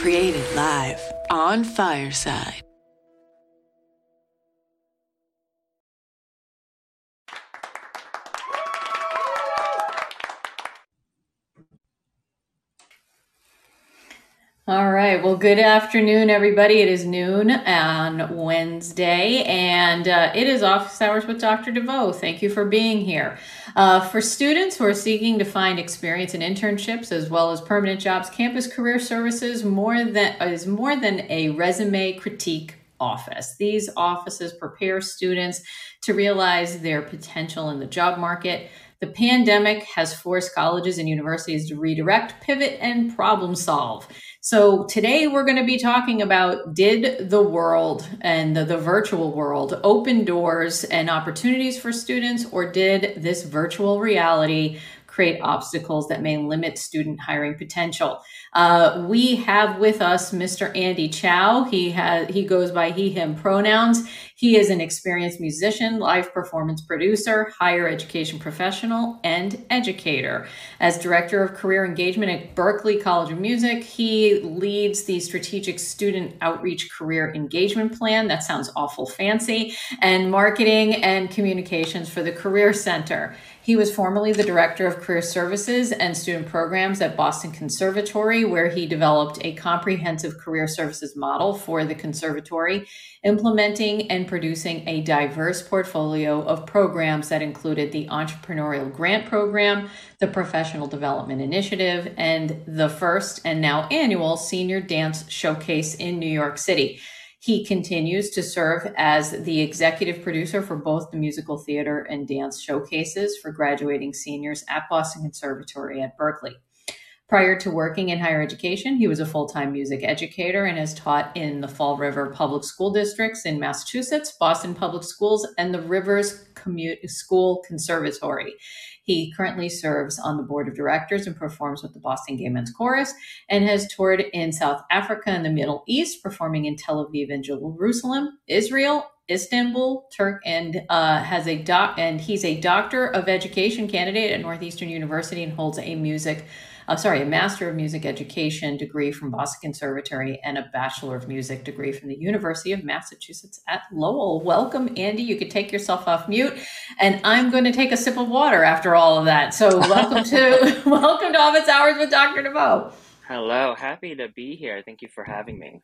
Created live on Fireside. All right. Well, good afternoon, everybody. It is noon on Wednesday, and uh, it is office hours with Dr. DeVoe. Thank you for being here. Uh, for students who are seeking to find experience in internships as well as permanent jobs, Campus Career Services more than is more than a resume critique office. These offices prepare students to realize their potential in the job market. The pandemic has forced colleges and universities to redirect, pivot, and problem solve. So today we're going to be talking about did the world and the, the, virtual world open doors and opportunities for students, or did this virtual reality create obstacles that may limit student hiring potential? Uh, we have with us Mr. Andy Chow. He has he goes by he him pronouns. He is an experienced musician, live performance producer, higher education professional, and educator. As director of career engagement at Berklee College of Music, he leads the strategic student outreach career engagement plan. That sounds awful fancy, and marketing and communications for the Career Center. He was formerly the director of career services and student programs at Boston Conservatory, where he developed a comprehensive career services model for the conservatory, implementing and producing a diverse portfolio of programs that included the Entrepreneurial Grant Program, the Professional Development Initiative, and the first and now annual Senior Dance Showcase in New York City. He continues to serve as the executive producer for both the musical theater and dance showcases for graduating seniors at Boston Conservatory at Berklee. Prior to working in higher education, he was a full time music educator and has taught in the Fall River Public School Districts in Massachusetts, Boston Public Schools, and the Rivers Commute School Conservatory. He currently serves on the board of directors and performs with the Boston Gay Men's Chorus and has toured in South Africa and the Middle East, performing in Tel Aviv and Jerusalem, Israel, Istanbul, Turk, and uh, has a doc. And he's a doctor of education candidate at Northeastern University and holds a music uh, sorry, a Master of Music Education degree from Boston Conservatory and a Bachelor of Music degree from the University of Massachusetts at Lowell. Welcome, Andy. You could take yourself off mute, and I'm going to take a sip of water after all of that. So, welcome to welcome to Office Hours with Dr. DeVoe. Hello, happy to be here. Thank you for having me.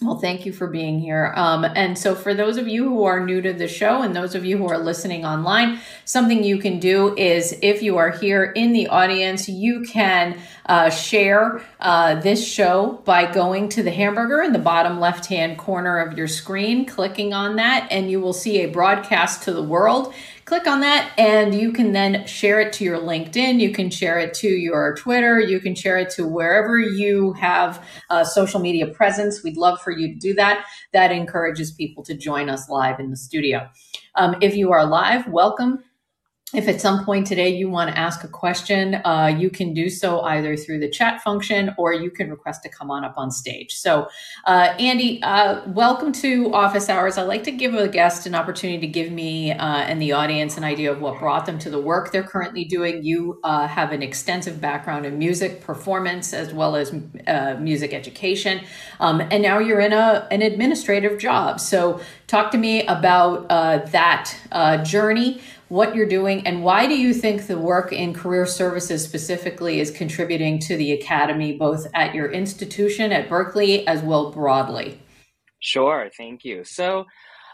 Well, thank you for being here. Um, and so, for those of you who are new to the show and those of you who are listening online, something you can do is if you are here in the audience, you can uh, share uh, this show by going to the hamburger in the bottom left hand corner of your screen, clicking on that, and you will see a broadcast to the world click on that and you can then share it to your LinkedIn. You can share it to your Twitter. You can share it to wherever you have a social media presence. We'd love for you to do that. That encourages people to join us live in the studio. Um, if you are live, welcome if at some point today you want to ask a question, uh, you can do so either through the chat function or you can request to come on up on stage. So, uh, Andy, uh, welcome to Office Hours. I like to give a guest an opportunity to give me uh, and the audience an idea of what brought them to the work they're currently doing. You uh, have an extensive background in music performance as well as uh, music education, um, and now you're in a, an administrative job. So, talk to me about that journey what you're doing, and why do you think the work in career services specifically is contributing to the academy, both at your institution at Berklee as well broadly? Sure, thank you. So,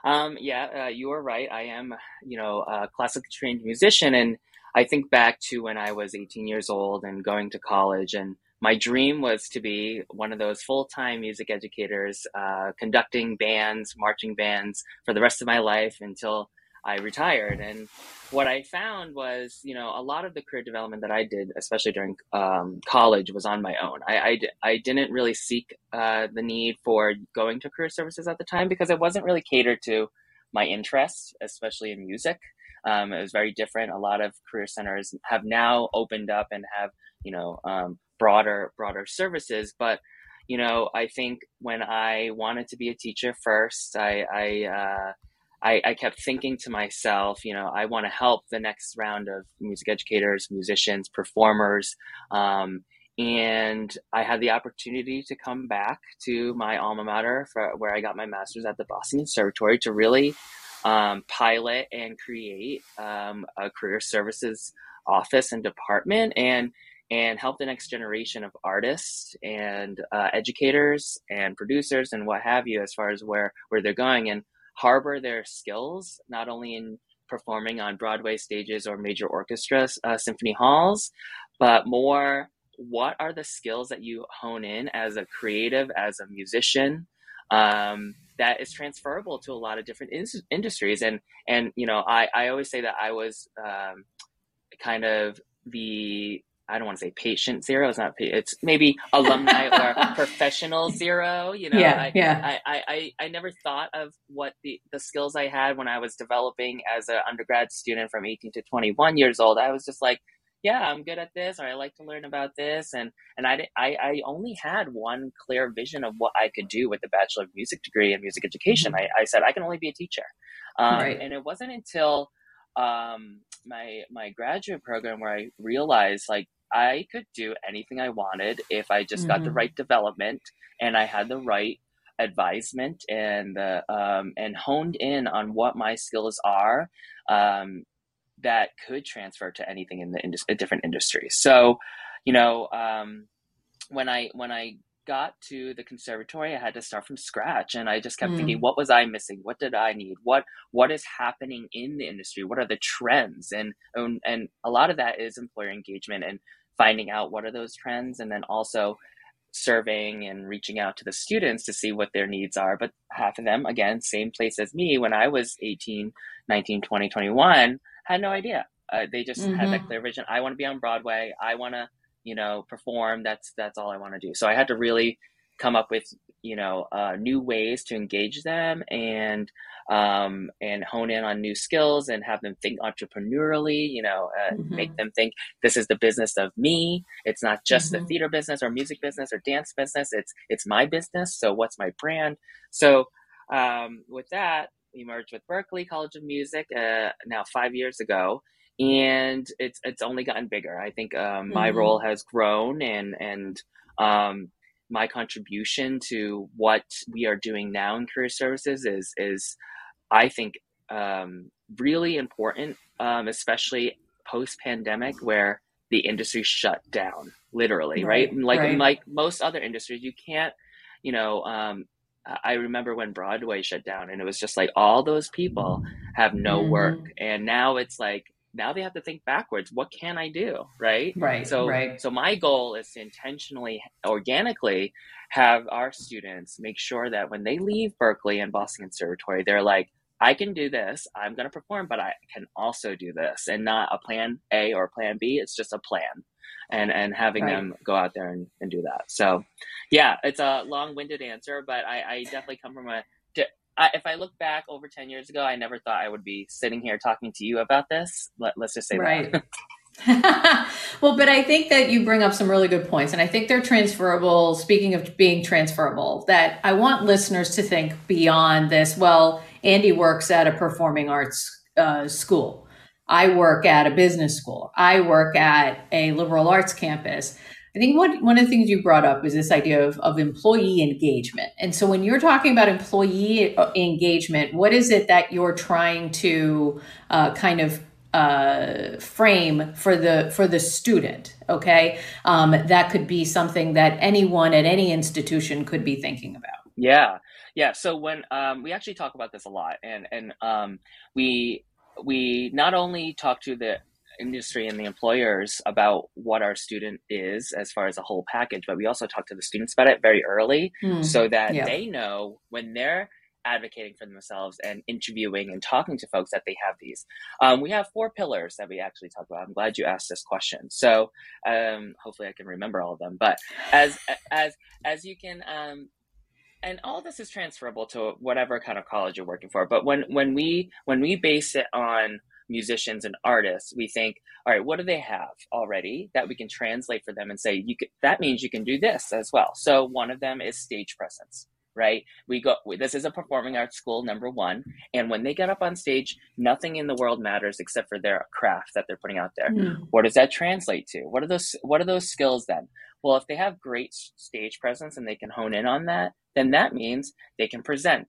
um, yeah, uh, you are right. I am, you know, a classically trained musician, and I think back to when I was 18 years old and going to college, and my dream was to be one of those full-time music educators, uh, conducting bands, marching bands for the rest of my life until I retired. And what I found was, you know, a lot of the career development that I did, especially during um, college, was on my own. I, I, I didn't really seek uh, the need for going to career services at the time because it wasn't really catered to my interests, especially in music. Um, it was very different. A lot of career centers have now opened up and have, you know, um, broader broader services, but you know, I think when I wanted to be a teacher first, I, I uh, I, I kept thinking to myself, you know, I want to help the next round of music educators, musicians, performers um, and I had the opportunity to come back to my alma mater for, where I got my master's at the Boston Conservatory to really um, pilot and create um, a career services office and department and and help the next generation of artists and uh, educators and producers and what have you as far as where where they're going. And harbor their skills not only in performing on Broadway stages or major orchestra uh, symphony halls, but more what are the skills that you hone in as a creative, as a musician, um, that is transferable to a lot of different in- industries. And and you know, I I always say that I was um, kind of the I don't want to say patient zero. It's not. It's maybe alumni or professional zero. You know. Yeah. I, yeah. I, I, I never thought of what the the skills I had when I was developing as an undergrad student from 18 to 21 years old. I was just like, yeah, I'm good at this, or I like to learn about this, and and I, I, I only had one clear vision of what I could do with the Bachelor of Music degree in music education. Mm-hmm. I, I said I can only be a teacher, um, right. and it wasn't until um, my my graduate program where I realized like I could do anything I wanted if I just mm-hmm. got the mm-hmm. right development and I had the right advisement and uh, um, and honed in on what my skills are. Um, that could transfer to anything in the indus- different industries. So, you know, um, when I when I got to the conservatory, I had to start from scratch, and I just kept mm. thinking, what was I missing? What did I need? What what is happening in the industry? What are the trends? And and, and a lot of that is employer engagement and finding out what are those trends, and then also surveying and reaching out to the students to see what their needs are but half of them again same place as me when i was 18 19 20 21 had no idea. Uh, they just mm-hmm. had that mm-hmm. clear vision. I want to be on Broadway. I want to, you know, perform. That's that's all I want to do. So I had to really come up with, you know, uh, new ways to engage them and um, and hone in on new skills and have them think entrepreneurially. You know, uh, mm-hmm. make them think this is the business of me. It's not just mm-hmm. the theater business or music business or dance business. It's it's my business. So what's my brand? So um, with that, we merged with Berklee College of Music uh, now five years ago, and it's it's only gotten bigger. I think um, my mm-hmm. role has grown, and and um, my contribution to what we are doing now in career services is is I think um, really important, um, especially post pandemic where the industry shut down literally, right? right? Like right. like most other industries, you can't you know, um, I remember when Broadway shut down and it was just like all those people have no mm-hmm. work. And now it's like, now they have to think backwards. What can I do? Right. Right. So, right. so my goal is to intentionally, organically have our students make sure that when they leave Berklee and Boston Conservatory, they're like, I can do this. I'm going to perform, but I can also do this and not a plan A or plan B. It's just a plan and and having right. them go out there and, and do that. So, yeah, it's a long-winded answer, but I, I definitely come from a. I, if I look back over ten years ago, I never thought I would be sitting here talking to you about this. Let, let's just say right. that. well, but I think that you bring up some really good points, and I think they're transferable. Speaking of being transferable, that I want listeners to think beyond this. Well, Andy works at a performing arts uh, school I work at a business school. I work at a liberal arts campus. I think what, one of the things you brought up is this idea of, of employee engagement. And so when you're talking about employee uh, engagement, what is it that you're trying to uh, kind of uh, frame for the for the student? Okay, um, that could be something that anyone at any institution could be thinking about. Yeah, yeah. So when um, we actually talk about this a lot, and and um, we we not only talk to the industry and the employers about what our student is as far as a whole package, but we also talk to the students about it very early mm, so that yeah. they know when they're advocating for themselves and interviewing and talking to folks that they have these. Um, we have four pillars that we actually talk about. I'm glad you asked this question. So um, hopefully I can remember all of them. But as as as you can um, and all this is transferable to whatever kind of college you're working for but when when we when we base it on musicians and artists we think all right what do they have already that we can translate for them and say you could, that means you can do this as well so one of them is stage presence right we go this is a performing arts school number one and when they get up on stage nothing in the world matters except for their craft that they're putting out there mm. what does that translate to what are those what are those skills then Well, if they have great stage presence and they can hone in on that, then that means they can present,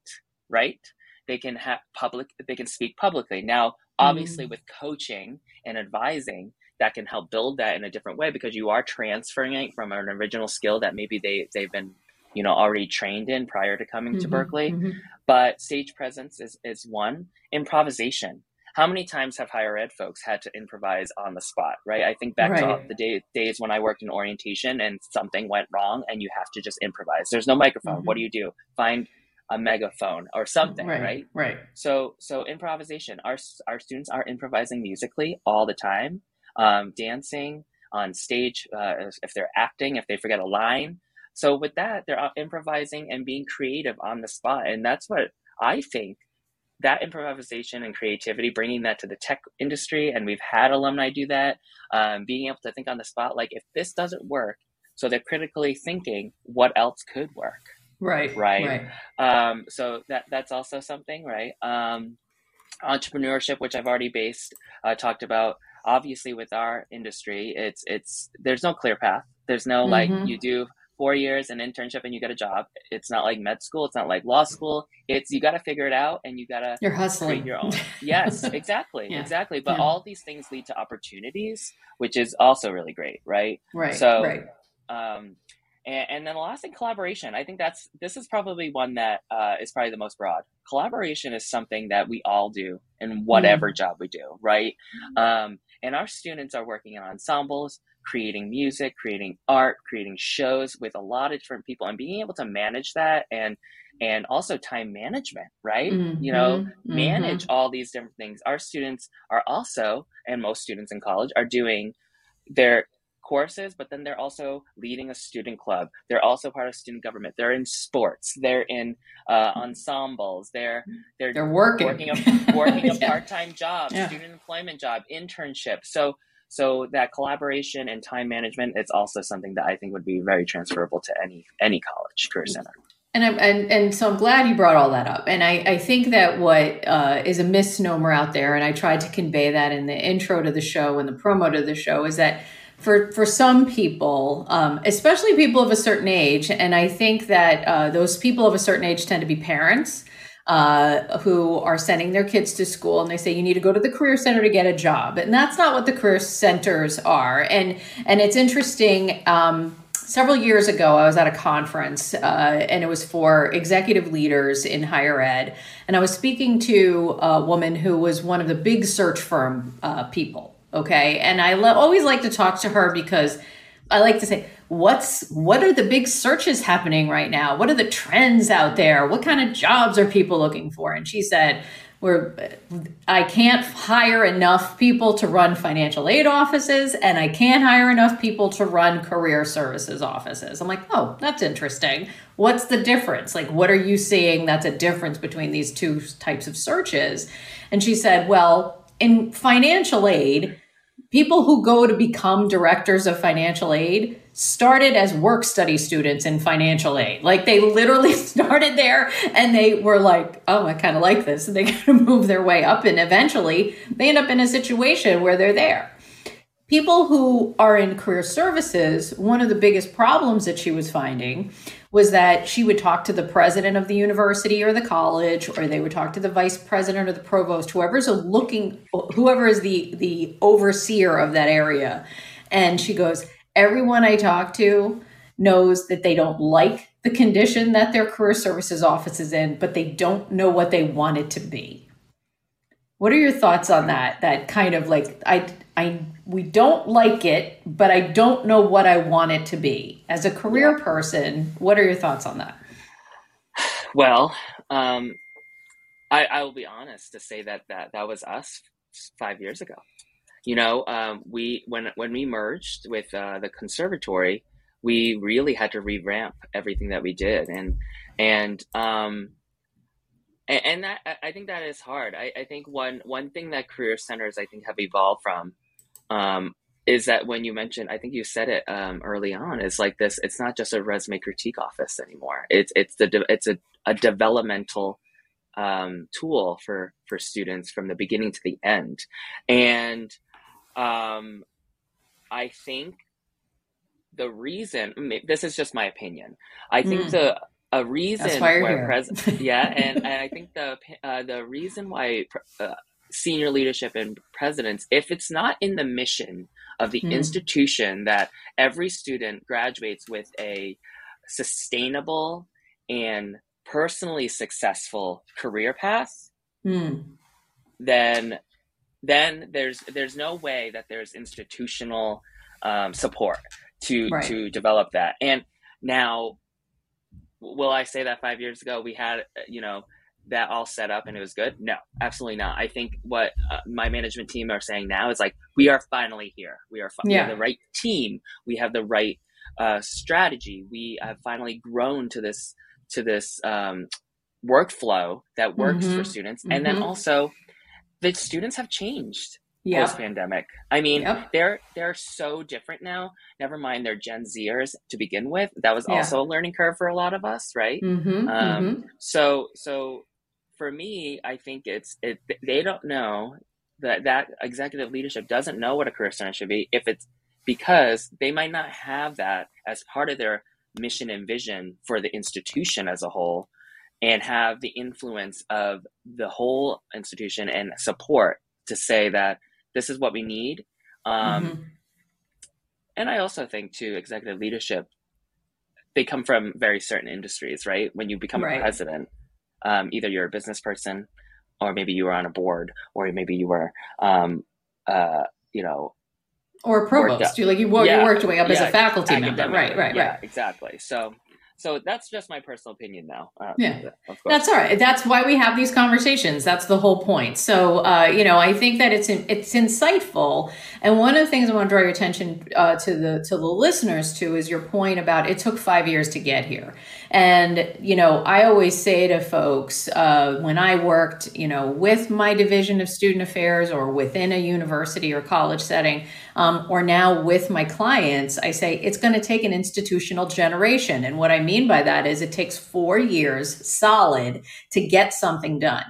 right? They can have public, they can speak publicly. Now, obviously, mm. with coaching and advising, that can help build that in a different way because you are transferring it from an original skill that maybe they they've been you know already trained in prior to coming mm-hmm, to Berklee Mm-hmm. But stage presence is is one. Improvisation. How many times have higher ed folks had to improvise on the spot, right? I think back right. to the day, days when I worked in orientation and something went wrong and you have to just improvise. There's no microphone. Mm-hmm. What do you do? Find a megaphone or something, right, right? Right. So so improvisation. Our our students are improvising musically all the time, um, dancing on stage. Uh, if they're acting, if they forget a line, so with that, they're improvising and being creative on the spot, and that's what I think that improvisation and creativity, bringing that to the tech industry, and we've had alumni do that, um, being able to think on the spot, like if this doesn't work, so they're critically thinking, what else could work? Right. Right. right. Um, so that that's also something, right? Um, entrepreneurship, which I've already based, uh, talked about. Obviously, with our industry, it's it's there's no clear path. There's no like mm-hmm. you do four years an internship and you get a job. It's not like med school. It's not like law school. It's you got to figure it out and you got to you're hustling your own. yes, exactly, yeah. exactly. But yeah. all these things lead to opportunities, which is also really great, right? Right. So, right. Um, and, and, then the last thing, collaboration. I think that's this is probably one that uh, is probably the most broad. Collaboration is something that we all do in whatever mm. job we do, right? Mm. Um, and our students are working in ensembles creating music, creating art, creating shows with a lot of different people and being able to manage that and and also time management, right? Mm-hmm, you know, mm-hmm. manage all these different things. Our students are also and most students in college are doing their courses, but then they're also leading a student club. They're also part of student government. They're in sports. They're in uh, ensembles. They're they're, they're working working a, working a yeah. part time job, yeah. student employment job, internship. So so that collaboration and time management is also something that I think would be very transferable to any any college career center. And, I'm, and and so I'm glad you brought all that up. And I, I think that what uh, is a misnomer out there, and I tried to convey that in the intro to the show and the promo to the show, is that for for some people, um, especially people of a certain age, and I think that uh, those people of a certain age tend to be parents uh, who are sending their kids to school and they say you need to go to the career center to get a job. And that's not what the career centers are. And and it's interesting um, several years ago i was at a conference uh, and it was for executive leaders in higher ed and i was speaking to a woman who was one of the big search firm uh, people okay? And i lo- always like to talk to her because i like to say what's what are the big searches happening right now? What are the trends out there? What kind of jobs are people looking for? And she said we're i can't hire enough people to run financial aid offices and i can't hire enough people to run career services offices. I'm like oh that's interesting. What's the difference? Like what are you seeing that's a difference between these two types of searches? And she said well in financial aid people who go to become directors of financial aid started as work study students in financial aid. Like they literally started there and they were like, oh, I kind of like this. And they kind of move their way up and eventually they end up in a situation where they're there. People who are in career services, one of the biggest problems that she was finding was that she would talk to the president of the university or the college, or they would talk to the vice president or the provost, whoever's looking, whoever is the the overseer of that area. And she goes, everyone I talk to knows that they don't like the condition that their career services office is in, but they don't know what they want it to be. What are your thoughts on that? That kind of like I I we don't like it, but I don't know what I want it to be. As a career person, what are your thoughts on that? Well, um, I, I will be honest to say that that that was us five years ago you know, um, we when when we merged with uh, the conservatory, we really had to revamp everything that we did, and and um, and, and that I think that is hard. I, I think one one thing that career centers I think have evolved from um, is that when you mentioned, I think you said it um, early on, it's like this. It's not just a resume critique office anymore. It's it's the it's a, a developmental um, tool for for students from the beginning to the end, and um, I think the reason this is just my opinion. I think Mm. the a reason why you're why here. pres yeah, and, and I think the uh, the reason why uh, senior leadership and presidents, if it's not in the mission of the Mm. institution that every student graduates with a sustainable and personally successful career path, Mm. then then there's there's no way that there's institutional um, support to Right. to develop that. And now, will I say that five years ago we had you know that all set up and it was good? No, absolutely not. I think what uh, my management team are saying now is like we are finally here. We are fi- we have the right team. We have the right uh, strategy. We have finally grown to this to this um, workflow that works for Mhm. students, and then Mhm. also the students have changed Yep. post pandemic. I mean, Yep. they're they're so different now. Never mind they're Gen Zers to begin with. That was Yeah. also a learning curve for a lot of us, right? Mm-hmm. Um, mm-hmm. So so for me, I think it's it they don't know that that executive leadership doesn't know what a career center should be if it's because they might not have that as part of their mission and vision for the institution as a whole and have the influence of the whole institution and support to say that this is what we need um, Mhm. and I also think too, executive leadership, they come from very certain industries, right? When you become Right. a president, um, either you're a business person, or maybe you were on a board, or maybe you were, um, uh, you know, Or provost. You like you, wo- you worked your way up as a faculty member. Right. Right. yeah, Right. exactly. So, so that's just my personal opinion now. Uh, Yeah. That's all right. That's why we have these conversations. That's the whole point. So, uh, you know, I think that it's it's insightful. And one of the things I want to draw your attention uh, to the to the listeners to is your point about it took five years to get here. And you know, I always say to folks uh, when I worked, you know, with my division of student affairs or within a university or college setting, um, or now with my clients, I say it's going to take an institutional generation. And what I mean by that is it takes four years solid to get something done.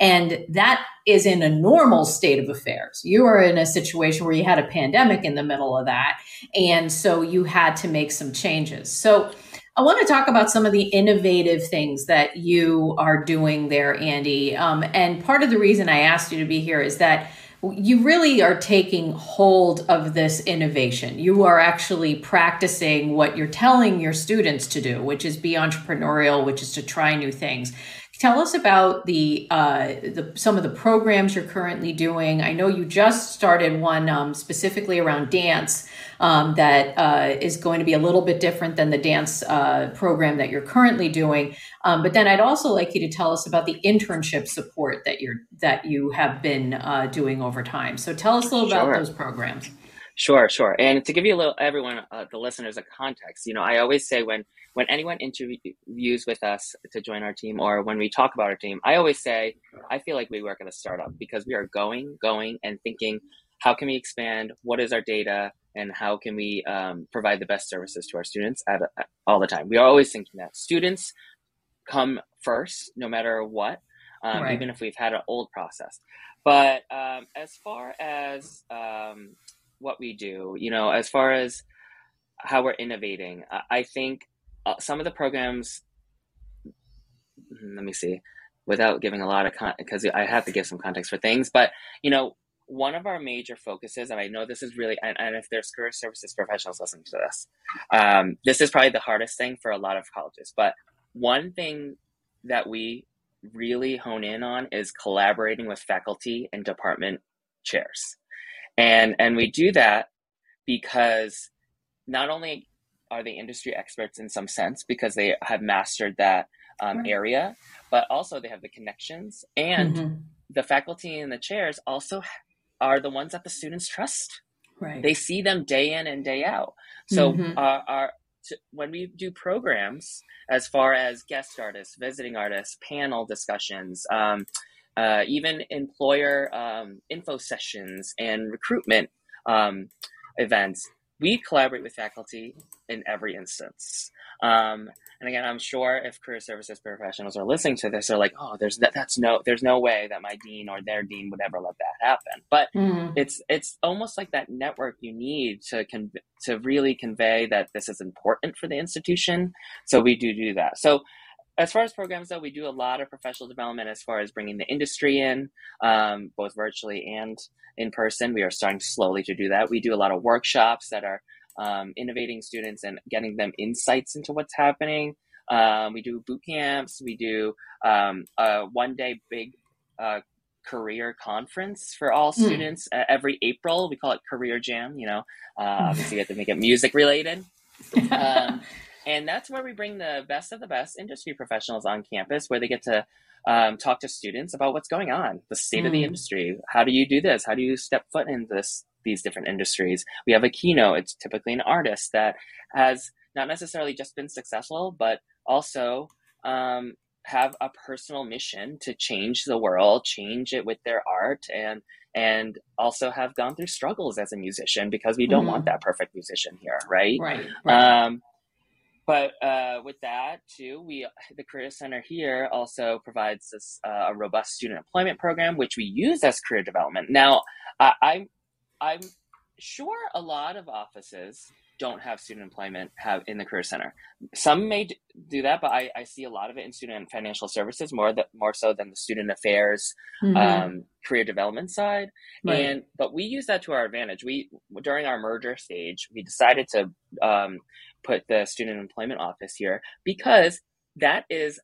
And that is in a normal state of affairs. You are in a situation where you had a pandemic in the middle of that. And so you had to make some changes. So I want to talk about some of the innovative things that you are doing there, Andy. Um, and part of the reason I asked you to be here is that you really are taking hold of this innovation. You are actually practicing what you're telling your students to do, which is be entrepreneurial, which is to try new things. Tell us about the, uh, the some of the programs you're currently doing. I know you just started one um, specifically around dance um, that uh, is going to be a little bit different than the dance uh, program that you're currently doing. Um, but then I'd also like you to tell us about the internship support that you're that you have been uh, doing over time. So tell us a little Sure. about those programs. Sure, sure. And to give you a little, everyone, uh, the listeners, a context, you know, I always say when when anyone interviews with us to join our team, or when we talk about our team, I always say I feel like we work at a startup because we are going, going, and thinking, how can we expand? What is our data? And how can we um, provide the best services to our students at, at all the time? We are always thinking that students come first, no matter what, um, Right. even if we've had an old process. But um, as far as um, what we do, you know, as far as how we're innovating, I, I think uh, some of the programs. Let me see, without giving a lot of con because I have to give some context for things. But you know, one of our major focuses, and I know this is really, and, and if there's career services professionals listening to this, um, this is probably the hardest thing for a lot of colleges. But one thing that we really hone in on is collaborating with faculty and department chairs. And and we do that because not only are they industry experts in some sense because they have mastered that um, Right. area, but also they have the connections and Mhm. the faculty and the chairs also are the ones that the students trust. Right. They see them day in and day out. So Mhm. our, our to, when we do programs as far as guest artists, visiting artists, panel discussions, um, uh, even employer um, info sessions and recruitment um, events, we collaborate with faculty in every instance. Um, and again, I'm sure if career services professionals are listening to this, they're like, "Oh, there's that, that's no, there's no way that my dean or their dean would ever let that happen." But mm. it's it's almost like that network you need to con- to really convey that this is important for the institution. So we do do that. So as far as programs though we do a lot of professional development as far as bringing the industry in um, both virtually and in person. We are starting slowly to do that. We do a lot of workshops that are um, innovating students and getting them insights into what's happening. Um, we do boot camps. We do um, a one day big uh, career conference for all hmm. students mm. uh, every april. We call it career jam you know uh, obviously you have to make it music related um, and that's where we bring the best of the best industry professionals on campus, where they get to um, talk to students about what's going on, the state mm. of the hmm. industry. How do you do this? How do you step foot in this these different industries? We have a keynote. It's typically an artist that has not necessarily just been successful, but also um, have a personal mission to change the world, change it with their art, and and also have gone through struggles as a musician because we don't mm. want that perfect musician here, right? Right. right. Um, but uh, with that too, we the Career Center here also provides this uh, a robust student employment program, which we use as career development. Now, I, I'm I'm sure a lot of offices don't have student employment have in the career center. Some may do that, but I, I see a lot of it in student financial services more that more so than the student affairs, mm-hmm. um, career development side. Right. And but we use that to our advantage. We during our merger stage, we decided to um, put the student employment office here because that is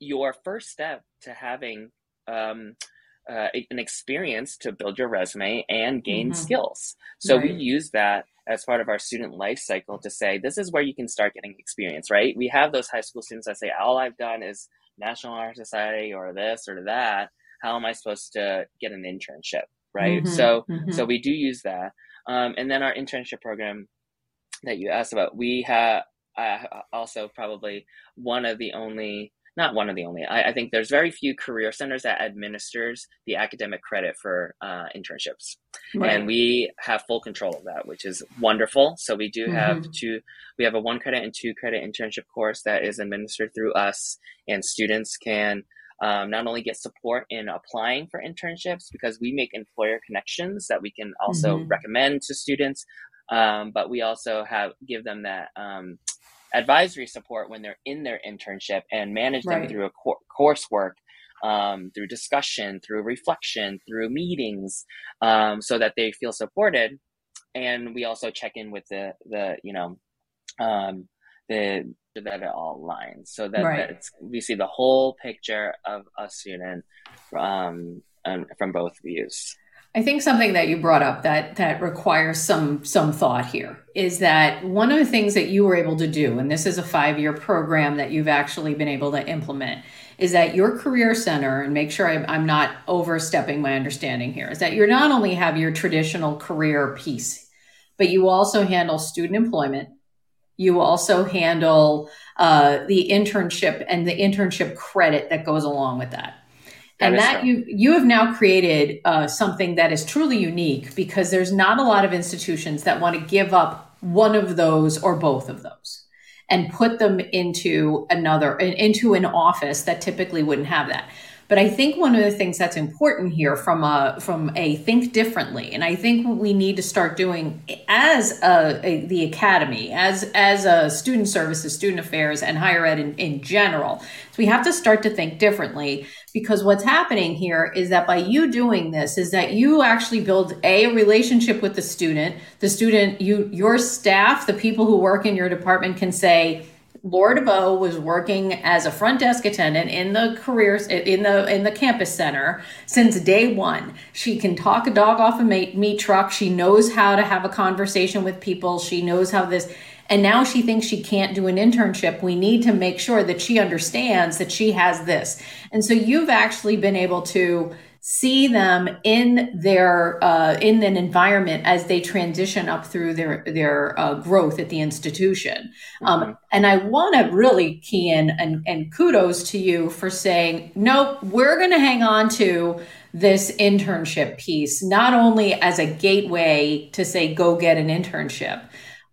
your first step to having um, uh, an experience to build your resume and gain mm-hmm. skills. So right. we use that as part of our student life cycle to say this is where you can start getting experience. Right? We have those high school students that say all I've done is National Honor Society or this or that. How am I supposed to get an internship? Right? Mm-hmm. So mm-hmm. so we do use that. Um, and then our internship program that you asked about, we have uh, also probably one of the only, not one of the only, I, I, think there's very few career centers that administers the academic credit for uh, internships. Right. And we have full control of that, which is wonderful. So we do have mm-hmm. two, we have a one credit and two credit internship course that is administered through us, and students can um, not only get support in applying for internships because we make employer connections that we can also mm-hmm. recommend to students, um, but we also have give them that um, advisory support when they're in their internship and manage them right. through a cor- coursework um, through discussion, through reflection, through meetings, um, so that they feel supported. And we also check in with the the you know um, the that it all aligns, so that, right. that we see the whole picture of a student um, from both views. I think something that you brought up that that requires some some thought here is that one of the things that you were able to do, and this is a five year program that you've actually been able to implement, is that your career center, and make sure I'm, I'm not overstepping my understanding here, is that you not only have your traditional career piece, but you also handle student employment. You also handle uh, the internship and the internship credit that goes along with that and that you you have now created uh, something that is truly unique because there's not a lot of institutions that want to give up one of those or both of those and put them into another into an office that typically wouldn't have that but I think one of the things that's important here from a from a think differently, and I think what we need to start doing as a, a, the academy, as as a student services, student affairs, and higher ed in, in general, so we have to start to think differently because what's happening here is that by you doing this is that you actually build a relationship with the student. The student, you your staff, the people who work in your department can say Laura DeVoe was working as a front desk attendant in the careers in the in the campus center since day one. She can talk a dog off a meat truck. She knows how to have a conversation with people. She knows how this and now she thinks she can't do an internship. We need to make sure that she understands that she has this. And so you've actually been able to see them in their uh, in an environment as they transition up through their their uh, growth at the institution. Um, mm-hmm. And I want to really key in and, and kudos to you for saying, nope, we're going to hang on to this internship piece, not only as a gateway to say, go get an internship,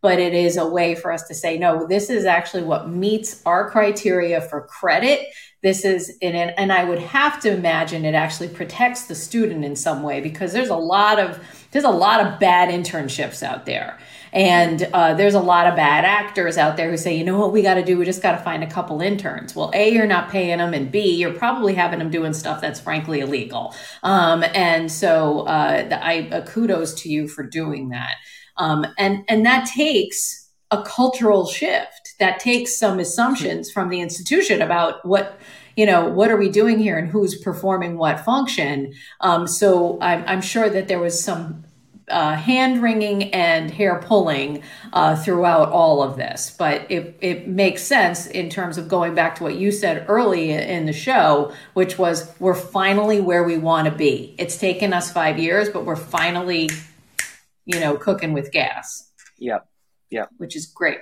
but it is a way for us to say, no, this is actually what meets our criteria for credit. This is, in and, and I would have to imagine it actually protects the student in some way because there's a lot of, there's a lot of bad internships out there. And uh, there's a lot of bad actors out there who say, you know what, we got to do? We just got to find a couple interns. Well, A, you're not paying them, and B, you're probably having them doing stuff that's frankly illegal. Um, and so uh, I uh, kudos to you for doing that. Um, and and that takes a cultural shift. That takes some assumptions from the institution about what you know what are we doing here and who's performing what function. Um, so I'm, I'm sure that there was some uh, hand wringing and hair pulling uh, throughout all of this. But it, it makes sense in terms of going back to what you said early in the show, which was we're finally where we want to be. It's taken us five years, but we're finally, you know, cooking with gas. Yep. Yep. Which is great.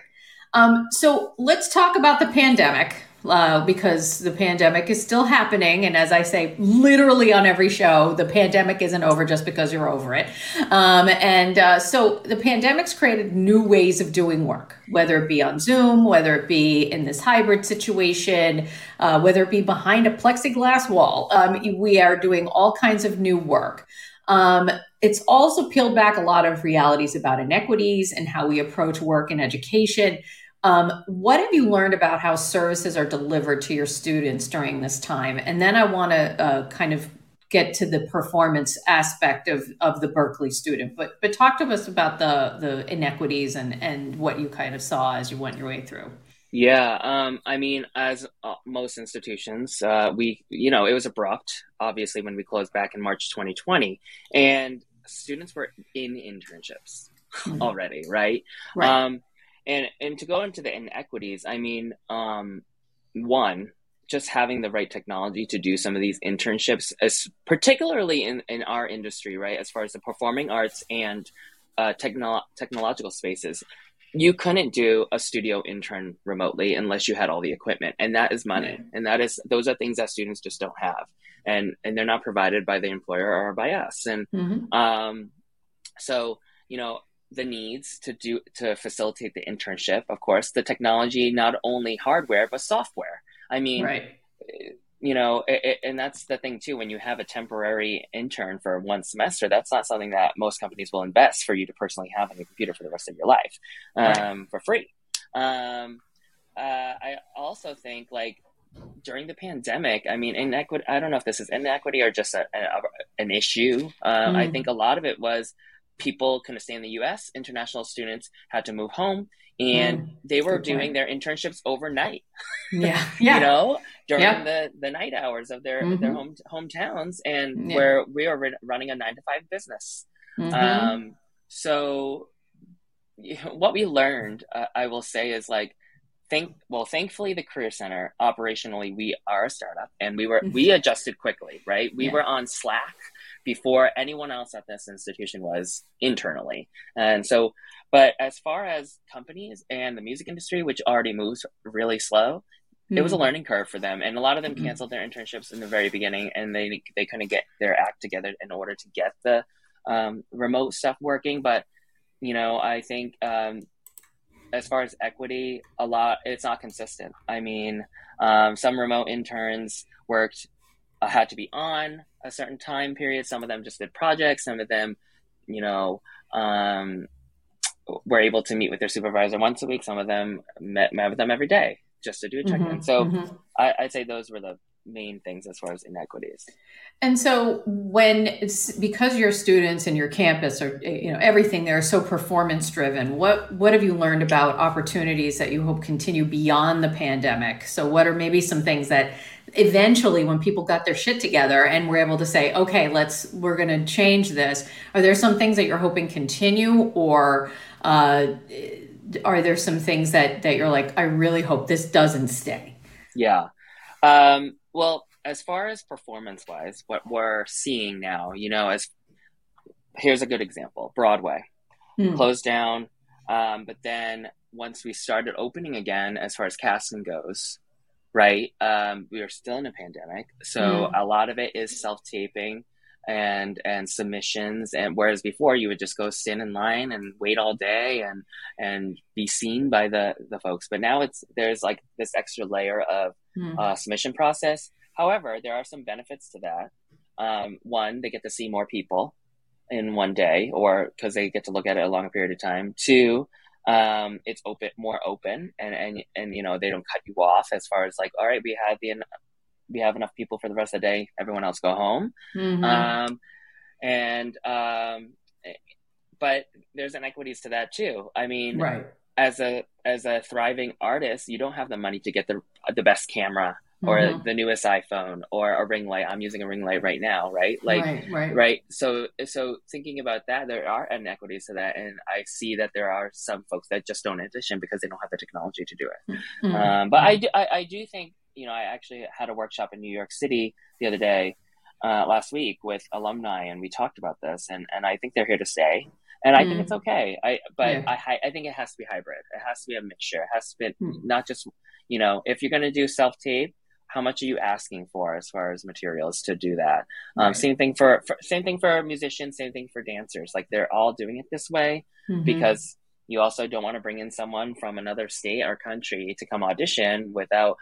Um, so let's talk about the pandemic uh, because the pandemic is still happening. And as I say, literally on every show, the pandemic isn't over just because you're over it. Um, and uh, so the pandemic's created new ways of doing work, whether it be on Zoom, whether it be in this hybrid situation, uh, whether it be behind a plexiglass wall. Um, we are doing all kinds of new work. Um, it's also peeled back a lot of realities about inequities and how we approach work and education. Um, what have you learned about how services are delivered to your students during this time? And then I want to uh, kind of get to the performance aspect of, of the Berklee student. But but talk to us about the the inequities and and what you kind of saw as you went your way through. Yeah, um, I mean, as uh, most institutions, uh, we you know it was abrupt. Obviously, when we closed back in March 2020, and students were in internships mm-hmm. already, right? Right. Um, and and to go into the inequities i mean um, one just having the right technology to do some of these internships as particularly in, in our industry right as far as the performing arts and uh, techno- technological spaces you couldn't do a studio intern remotely unless you had all the equipment and that is money. And that is those are things that students just don't have. And and they're not provided by the employer or by us. And mm-hmm. um so you know the needs to do to facilitate the internship. Of course the technology not only hardware but software. I mean right. you know it, it, and that's the thing too when you have a temporary intern for one semester that's not something that most companies will invest for you to personally have on your computer for the rest of your life um, right. for free. Um, uh, i also think like during the pandemic i mean inequity i don't know if this is inequity or just a, a, an issue. Um, mm. i think a lot of it was people couldn't stay in the US. International students had to move home and mm, they were doing point. their internships overnight. Yeah. yeah. you know, during yeah. the, the night hours of their, mm-hmm. their home hometowns and yeah. where we are running a nine to five business. Mm-hmm. Um, so what we learned, uh, I will say is like, thank well thankfully the career center operationally we are a startup and we were we mm-hmm. adjusted quickly right we yeah. were on slack before anyone else at this institution was internally. And so, but as far as companies and the music industry, which already moves really slow, mm-hmm. it was a mm-hmm. learning curve for them. And a lot of them mm-hmm. canceled their internships in the very beginning and they, they couldn't get their act together in order to get the um, remote stuff working. But, you know, I think um, as far as equity, a lot, it's not consistent. I mean, um, some remote interns worked had to be on a certain time period. Some of them just did projects. Some of them, you know, um, were able to meet with their supervisor once a week. Some of them met, met with them every day just to do a check in. Mm-hmm, so mm-hmm. I, I'd say those were the main things as far as inequities. And so when it's because your students and your campus are you know everything there is so performance driven, what what have you learned about opportunities that you hope continue beyond the pandemic? So what are maybe some things that eventually when people got their shit together and were able to say okay let's we're going to change this are there some things that you're hoping continue? Or uh, are there some things that that you're like i really hope this doesn't stay? Yeah. Um, well as far as performance wise what we're seeing now you know as here's a good example broadway. Hmm. closed down um, but then once we started opening again as far as casting goes right? Um, we are still in a pandemic, so mm. a lot of it is self taping. and and submissions and whereas before you would just go stand in line and wait all day and and be seen by the the folks but now it's there's like this extra layer of mm. uh, submission process however there are some benefits to that um, one they get to see more people in one day or because they get to look at it a longer period of time two um, it's open more open and and and you know they don't cut you off as far as like all right we have the we have enough people for the rest of the day. Everyone else go home. Mm-hmm. um, and um, but there's inequities to that too. I mean right. as a as a thriving artist you don't have the money to get the the best camera or mm-hmm. the newest iPhone or a ring light. I'm using a ring light right now, right? Like, right, right. right. So, so thinking about that, there are inequities to that, and I see that there are some folks that just don't audition because they don't have the technology to do it. Mm-hmm. Um, but I do, I, I, do think, you know, I actually had a workshop in New York City the other day, uh, last week with alumni, and we talked about this, and and I think they're here to stay. And I mm. think it's okay. I but yeah. I I think it has to be hybrid. It has to be a mixture. It has to be mm. not just you know if you're going to do self tape how much are you asking for as far as materials to do that um, right. same thing for, for, same thing for musicians same thing for dancers like they're all doing it this way mm-hmm. because you also don't want to bring in someone from another state or country to come audition without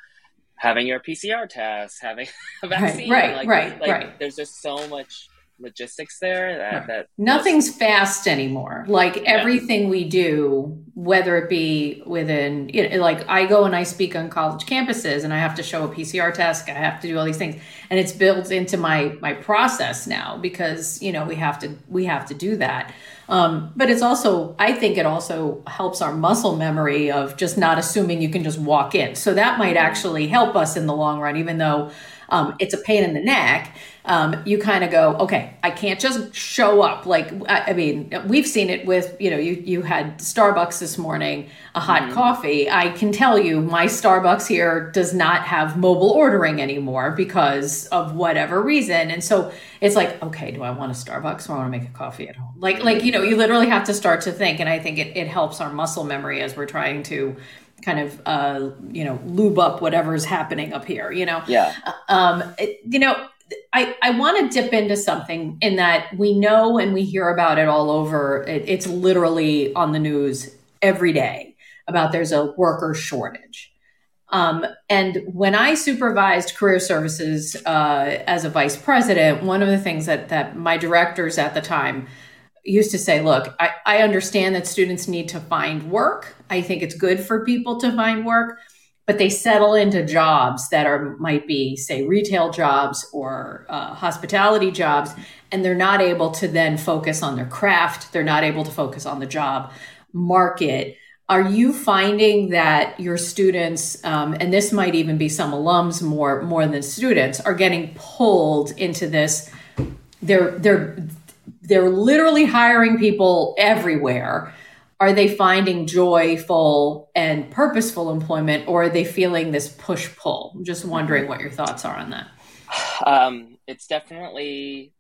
having your pcr test having a vaccine right right like, right, like, right. there's just so much logistics there that, that nothing's most... fast anymore. Like yeah. everything we do whether it be within you know, like i go and i speak on college campuses and i have to show a pcr test i have to do all these things. And it's built into my my process now because you know we have to we have to do that. Um, but it's also i think it also helps our muscle memory of just not assuming you can just walk in. So that might actually help us in the long run even though um, it's a pain in the neck um, you kind of go, okay, I can't just show up. Like, I, I, mean, we've seen it with, you know, you, you had Starbucks this morning, a hot mm-hmm. coffee. I can tell you my Starbucks here does not have mobile ordering anymore because of whatever reason. And so it's like, okay, do I want a Starbucks or I want to make a coffee at home? Like, like, you know, you literally have to start to think. And I think it, it helps our muscle memory as we're trying to, kind of uh you know lube up whatever's happening up here you know yeah um it, you know I, I want to dip into something in that we know and we hear about it all over. It, it's literally on the news every day about there's a worker shortage. Um, and when I supervised career services uh, as a vice president, one of the things that, that my directors at the time used to say, look, I, I understand that students need to find work. I think it's good for people to find work but they settle into jobs that are might be say retail jobs or uh, hospitality jobs and they're not able to then focus on their craft. They're not able to focus on the job market. Are you finding that your students um, and this might even be some alums more more than students are getting pulled into this? They're they're they're literally hiring people everywhere. Are they finding joyful and purposeful employment or are they feeling this push pull i'm just wondering what your thoughts are on that. Um, it's definitely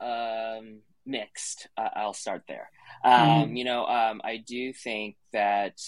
um, mixed. Uh, i'll start there. Um, mm-hmm. you know um, i do think that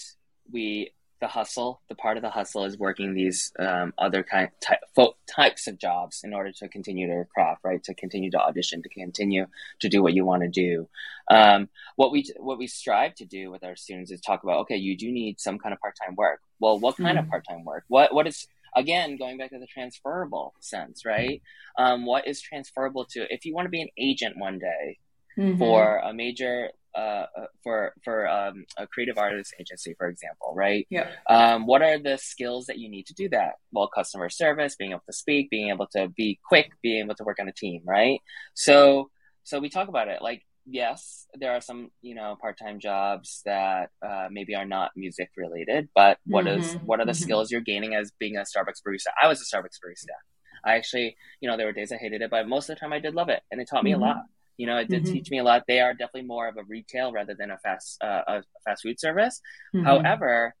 we the hustle, the part of the hustle is working these um, other kind type, types of jobs in order to continue to craft, right? To continue to audition, to continue to do what you want to do. Um, what we what we strive to do with our students is talk about, okay, you do need some kind of part time work. Well, what kind mm-hmm. of part time work? What what is again going back to the transferable sense, right? Um, what is transferable to if you want to be an agent one day mm-hmm. for a major uh, for for um, a creative artist agency, for example, right? Yeah. Um, what are the skills that you need to do that? Well, customer service, being able to speak, being able to be quick, being able to work on a team, right? So, so we talk about it like yes, there are some you know part time jobs that uh, maybe are not music related, but what mm-hmm. is what are the mm-hmm. skills you're gaining as being a Starbucks barista? I was a Starbucks barista. I actually, you know, there were days I hated it, but most of the time I did love it, and it taught me mm-hmm. a lot. You know, it did mm-hmm. teach me a lot. They are definitely more of a retail rather than a fast uh, a fast food service. Mm-hmm. However,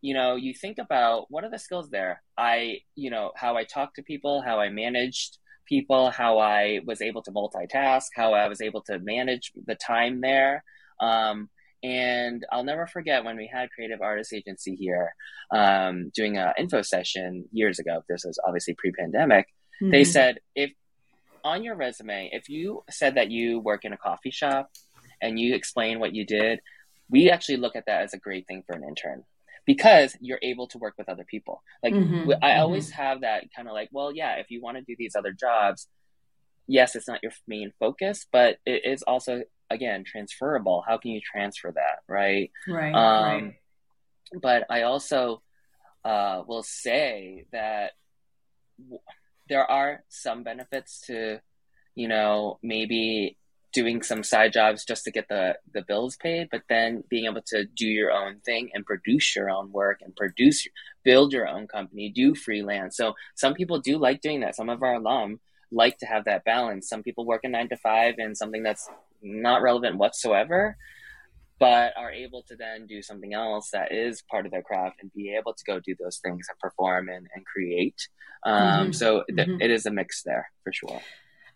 you know, you think about what are the skills there. I, you know, how I talk to people, how I managed people, how I was able to multitask, how I was able to manage the time there. Um, and I'll never forget when we had Creative Artist Agency here um, doing an info session years ago. This was obviously pre pandemic. Mm-hmm. They said, if on your resume, if you said that you work in a coffee shop and you explain what you did, we actually look at that as a great thing for an intern because you're able to work with other people. Like mm-hmm, I mm-hmm. always have that kind of like, well, yeah, if you want to do these other jobs, yes, it's not your main focus, but it is also again transferable. How can you transfer that, right? Right. Um, right. But I also uh, will say that w- there are some benefits to, you know, maybe doing some side jobs just to get the the bills paid but then being able to do your own thing and produce your own work and produce build your own company do freelance. So some people do like doing that. Some of our alum like to have that balance. Some people work a nine to five and something that's not relevant whatsoever but are able to then do something else that is part of their craft and be able to go do those things and perform and, and create um, mm-hmm. so th- mm-hmm. it is a mix there for sure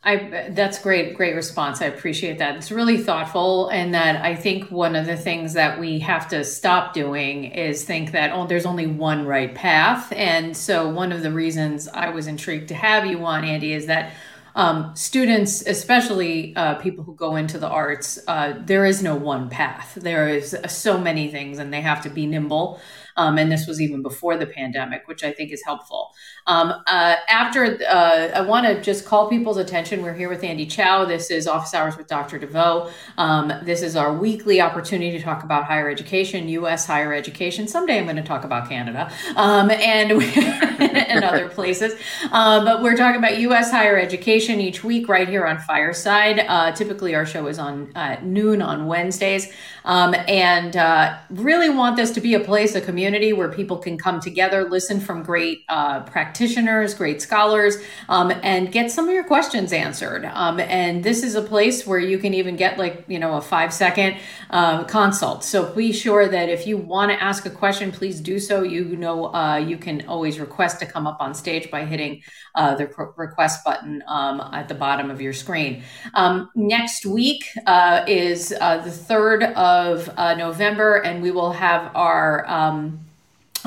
I that's great, great response. I appreciate that. It's really thoughtful, and that I think one of the things that we have to stop doing is think that oh, there's only one right path. And so, one of the reasons I was intrigued to have you on, Andy, is that um, students, especially uh, people who go into the arts, uh, there is no one path. There is so many things, and they have to be nimble. Um, and this was even before the pandemic, which I think is helpful. Um, uh, after, uh, I want to just call people's attention. We're here with Andy Chow. This is Office Hours with Dr. DeVoe. Um, this is our weekly opportunity to talk about higher education, U.S. higher education. Someday I'm going to talk about Canada um, and, and other places. Uh, but we're talking about U.S. higher education each week right here on Fireside. Uh, typically, our show is on uh, noon on Wednesdays. Um, and uh, really want this to be a place, a community where people can come together, listen from great uh, practitioners, great scholars, um, and get some of your questions answered. Um, and this is a place where you can even get like, you know, a five second uh, consult. So be sure that if you want to ask a question, please do so. You know, uh, you can always request to come up on stage by hitting uh, the request button um, at the bottom of your screen. Um, next week uh, is uh, the third of November, and we will have our um,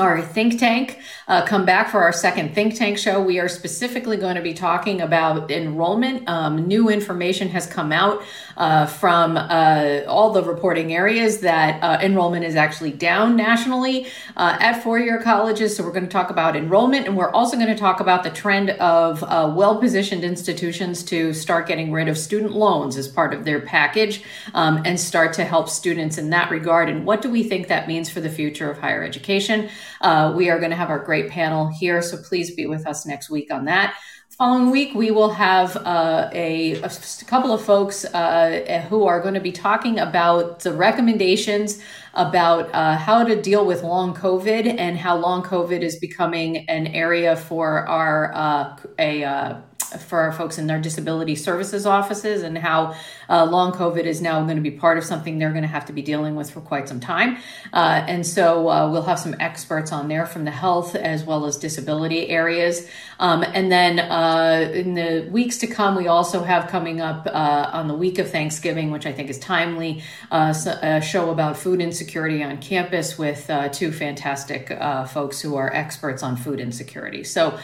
our think tank uh, come back for our second think tank show. We are specifically going to be talking about enrollment. Um, new information has come out uh, from uh, all the reporting areas that uh, enrollment is actually down nationally uh, at four-year colleges. So we're going to talk about enrollment and we're also going to talk about the trend of uh, well-positioned institutions to start getting rid of student loans as part of their package um, and start to help students in that regard. And what do we think that means for the future of higher education uh, we are going to have our great panel here, so please be with us next week on that. Following week, we will have uh, a, a, couple of folks uh, who are going to be talking about the recommendations about uh, how to deal with long COVID and how long COVID is becoming an area for our uh, a uh, for folks in their disability services offices and how uh, long COVID is now going to be part of something they're going to have to be dealing with for quite some time. Uh, and so uh, we'll have some experts on there from the health as well as disability areas. Um, and then uh, in the weeks to come, we also have coming up uh, on the week of Thanksgiving, which I think is timely, a show about food insecurity on campus with two fantastic folks who are experts on food insecurity. So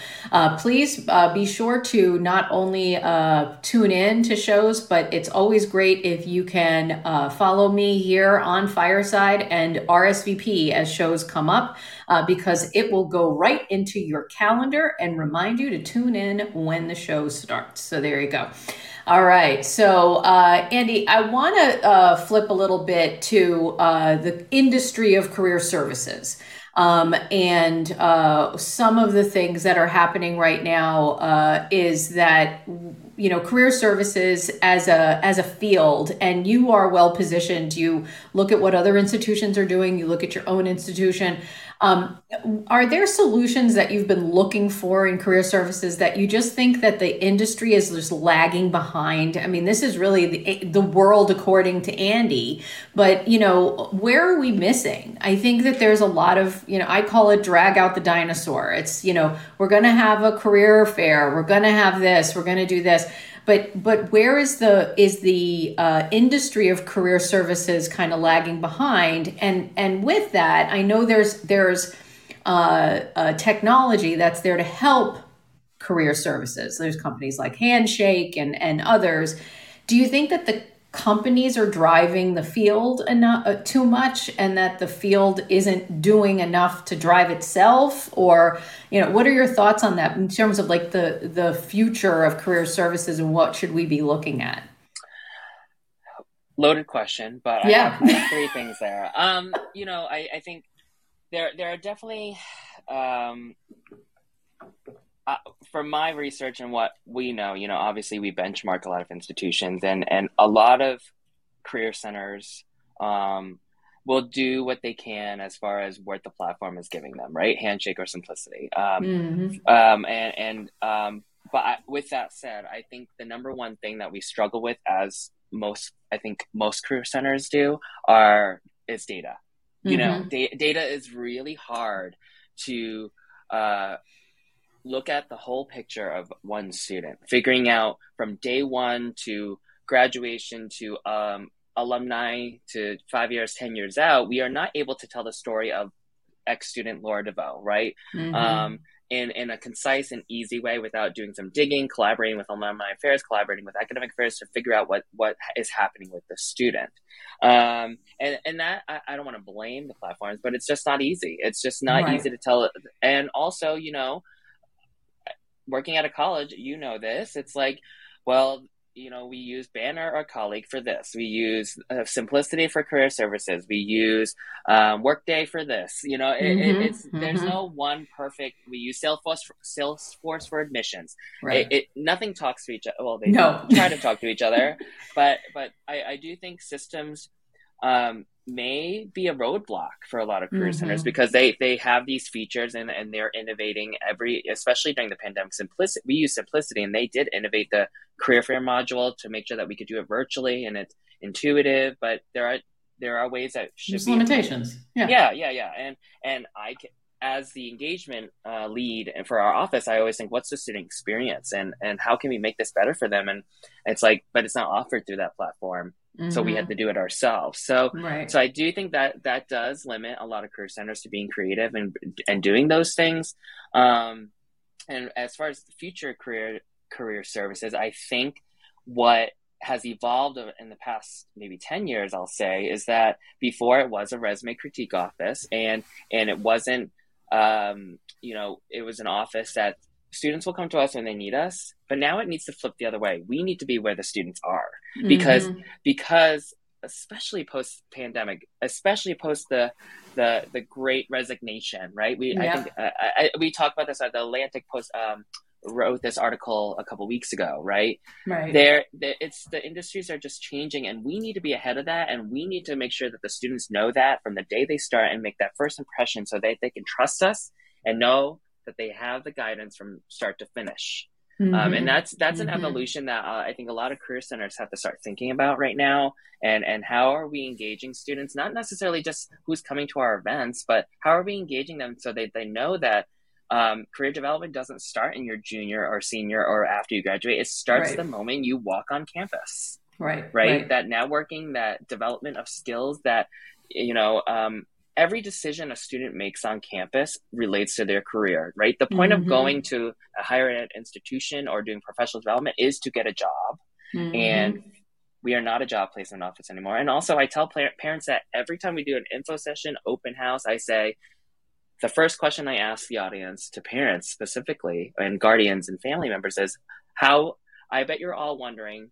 please be sure to not only uh, tune in to shows, but it's always great if you can uh, follow me here on Fireside and RSVP as shows come up, uh, because it will go right into your calendar and remind you to tune in when the show starts. So there you go. All right. So, uh, Andy, I want to uh, flip a little bit to uh, the industry of career services. Um, and uh, some of the things that are happening right now uh, is that you know career services as a as a field and you are well positioned. You look at what other institutions are doing. You look at your own institution um, are there solutions that you've been looking for in career services that you just think that the industry is just lagging behind? I mean, this is really the, the world according to Andy, but you know, where are we missing? I think that there's a lot of, you know, I call it drag out the dinosaur. It's, you know, we're going to have a career fair, we're going to have this, we're going to do this but but where is the is the uh, industry of career services kind of lagging behind and and with that i know there's there's uh, technology that's there to help career services. There's companies like Handshake and and others. Do you think that the companies are driving the field enough uh, too much and that the field isn't doing enough to drive itself or you know what are your thoughts on that in terms of like the the future of career services and what should we be looking at? Loaded question but yeah I have, three things there. Um you know I, I think there there are definitely um uh, from my research and what we know, you know, obviously we benchmark a lot of institutions, and and a lot of career centers um, will do what they can as far as what the platform is giving them, right? Handshake or Symplicity. Um, mm-hmm. um, and and um, but I, with that said, I think the number one thing that we struggle with, as most I think most career centers do, are is data. You mm-hmm. know, da- data is really hard to uh, look at the whole picture of one student, figuring out from day one to graduation to um, alumni to five years, 10 years out, we are not able to tell the story of ex student Laura DeVoe, right? Mm-hmm. Um, in, in a concise and easy way without doing some digging, collaborating with alumni affairs, collaborating with academic affairs to figure out what, what is happening with the student. Um, and, and that, I, I don't want to blame the platforms, but it's just not easy. It's just not right. easy to tell. And also, you know, working at a college, you know this. It's like, well, you know, we use Banner or Colleague for this. We use uh, Symplicity for career services. We use um, Workday for this. You know, it, mm-hmm, it, it's mm-hmm. there's no one perfect. We use Salesforce for, Salesforce for admissions. Right. It, nothing talks to each other. Well, they no. try to talk to each other, but but I, I do think systems um, may be a roadblock for a lot of career mm-hmm. centers because they they have these features and, and they're innovating every especially during the pandemic. Symplicity we use Symplicity and they did innovate the career fair module to make sure that we could do it virtually and it's intuitive but there are there are ways that should There's limitations. Yeah. Yeah yeah yeah. And and i as the engagement uh, lead and for our office i always think what's the student experience and and how can we make this better for them? And it's like but it's not offered through that platform Mm-hmm. So we had mm-hmm. to do it ourselves. So, right. so I do think that that does limit a lot of career centers to being creative and and doing those things. Um, and as far as the future career career services, I think what has evolved in the past maybe 10 years i'll say is that before it was a resume critique office and and it wasn't um, you know it was an office that students will come to us when they need us but now it needs to flip the other way we need to be where the students are because mm-hmm. because especially post pandemic especially post the the the great resignation right we yeah. i think uh, I, we talked about this at the atlantic post um, wrote this article a couple weeks ago right right there it's the industries are just changing and we need to be ahead of that and we need to make sure that the students know that from the day they start and make that first impression so that they can trust us and know that they have the guidance from start to finish. Mm-hmm. Um, and that's that's an mm-hmm. evolution that uh, I think a lot of career centers have to start thinking about right now. And and how are we engaging students? Not necessarily just who's coming to our events, but how are we engaging them so they, they know that um, career development doesn't start in your junior or senior or after you graduate. It starts right. the moment you walk on campus. Right, right. Right. That networking, that development of skills, that you know, um, every decision a student makes on campus relates to their career, right? The point mm-hmm. of going to a higher ed institution or doing professional development is to get a job. Mm-hmm. And we are not a job placement office anymore. And also, I tell parents that every time we do an info session, open house, I say, the first question I ask the audience to parents specifically and guardians and family members is how I bet you're all wondering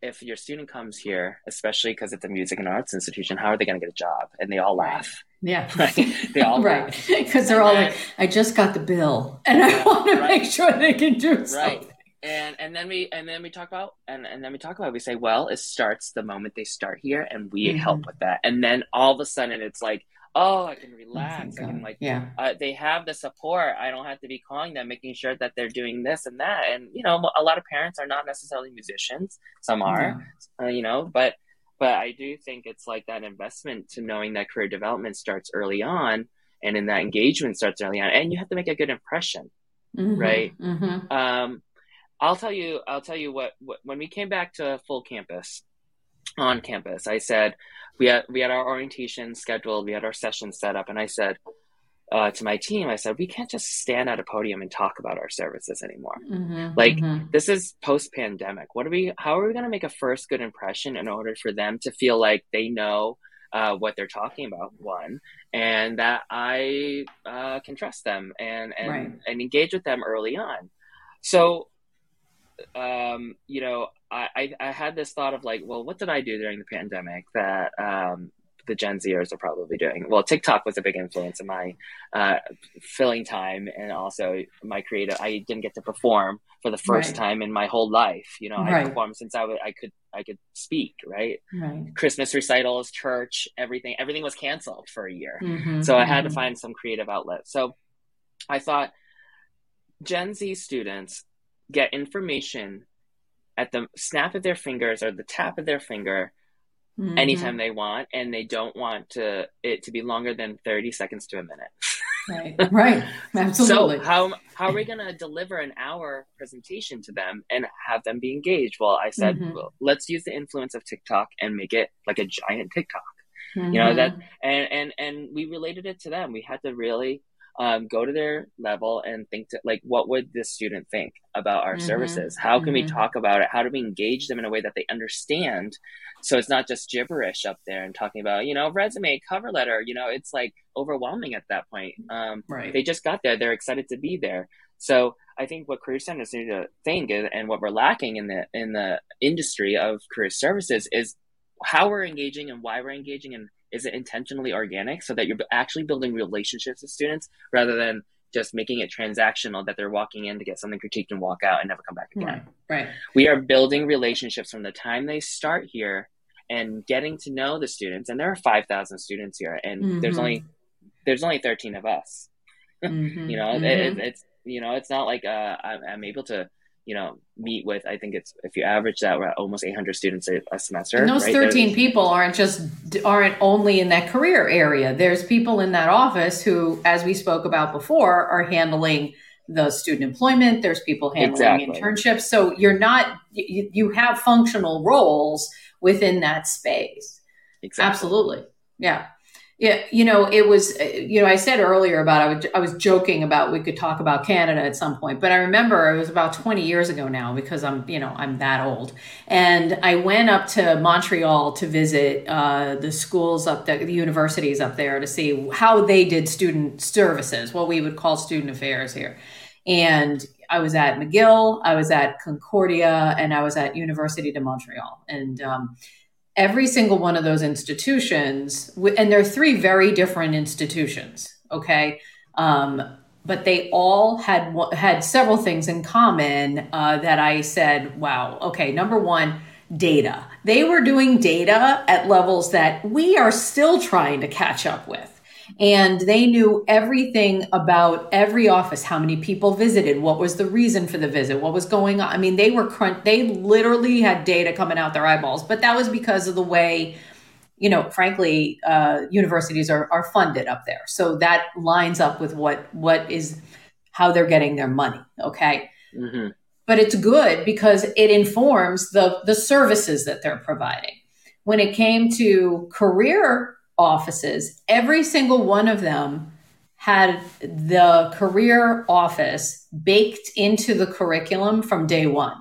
if your student comes here, especially because it's a music and arts institution, how are they going to get a job? And they all laugh. Yeah. Right. They all right. Because they're all then, like, I just got the bill and I want to right. make sure they can do something. Right. And and then we and then we talk about and, and then we talk about we say, well, it starts the moment they start here and we mm-hmm. help with that. And then all of a sudden it's like oh, I can relax. I can like, yeah. Uh, they have the support. I don't have to be calling them, making sure that they're doing this and that. And you know, a lot of parents are not necessarily musicians. Some are, yeah. uh, you know, but but I do think it's like that investment to knowing that career development starts early on, and in that engagement starts early on, and you have to make a good impression, mm-hmm. right? Mm-hmm. Um, I'll tell you. I'll tell you what, what. When we came back to full campus, on campus, I said we had we had our orientation scheduled, we had our sessions set up, and I said, uh, to my team, I said, we can't just stand at a podium and talk about our services anymore. Mm-hmm, like mm-hmm. this is post pandemic. What are we? How are we going to make a first good impression in order for them to feel like they know uh, what they're talking about? One, and that I uh, can trust them and and Right. and engage with them early on. So, um, you know, I, I I had this thought of like, well, what did I do during the pandemic that um, the Gen Zers are probably doing? Well, TikTok was a big influence in my uh, filling time and also my creative. I didn't get to perform for the first Right. time in my whole life. You know, I performed since I wa- I could I could speak. Right, Right. Christmas recitals, church, everything everything was canceled for a year. Mhm, So I had to mhm. find some creative outlet. So I thought Gen Z students get information at the snap of their fingers or the tap of their finger Mhm. anytime they want, and they don't want to it to be longer than 30 seconds to a minute. Right. Right. Absolutely. So how how are we going to deliver an hour presentation to them and have them be engaged? Well, I said, Mhm. well, let's use the influence of TikTok and make it like a giant TikTok you know that and and and we related it to them we had to really um, go to their level and think to like what would this student think about our Mhm. services how can we Mhm. talk about it how do we engage them in a way that they understand so it's not just gibberish up there and talking about you know resume cover letter you know it's like overwhelming at that point um, Right. they just got there they're excited to be there so i think what career centers need to think is, and what we're lacking in the in the industry of career services is how we're engaging and why we're engaging and is it intentionally organic so that you're actually building relationships with students rather than just making it transactional that they're walking in to get something critiqued and walk out and never come back again Right. Right. we are building relationships from the time they start here and getting to know the students and there are 5000 students here and there's Mhm. only there's only 13 of us Mhm. you know Mhm. it, it's you know it's not like uh, I'm, I'm able to you know meet with i think it's if you average that we're at almost 800 students a, a semester And those right? 13 There's- people aren't just aren't only in that career area. There's people in that office who, as we spoke about before, are handling the student employment. There's people handling Exactly. internships. So you're not you, you have functional roles within that space. exactly. Absolutely. Yeah. Yeah, you know, it was, uh, you know, I said earlier about I was, I was joking about we could talk about Canada at some point, but I remember it was about 20 years ago now because I'm, you know, I'm that old. And I went up to Montreal to visit uh, the schools up there, the universities up there to see how they did student services, what we would call student affairs here. And I was at McGill, I was at Concordia, and I was at University de Montreal. And um, every single one of those institutions, and they're three very different institutions, okay? Um, but they all had had several things in common uh, that I said, "Wow, okay." Number one, data. They were doing data at levels that we are still trying to catch up with. And they knew everything about every office, how many people visited, what was the reason for the visit, what was going on. I mean, they were crunch, they literally had data coming out their eyeballs, but that was because of the way, you know, frankly, uh, universities are, are funded up there. So that lines up with what what is how they're getting their money. Okay hmm but it's good because it informs the the services that they're providing. When it came to career offices, every single one of them had the career office baked into the curriculum from day one.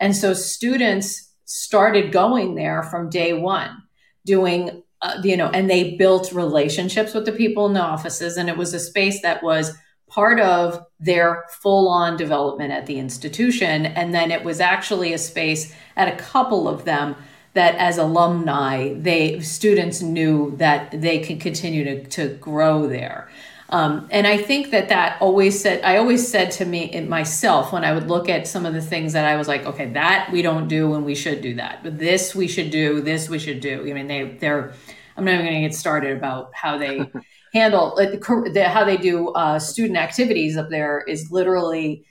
And so students started going there from day one, doing, uh, you know, and they built relationships with the people in the offices. And it was a space that was part of their full on development at the institution. And then it was actually a space at a couple of them that as alumni, they students knew that they could continue to, to grow there. Um, and I think that that always said, I always said to me myself when I would look at some of the things that I was like, okay, that we don't do and we should do that, but this we should do, this we should do. I mean, they, they're, I'm not even going to get started about how they handle like, the, how they do uh, student activities up there is literally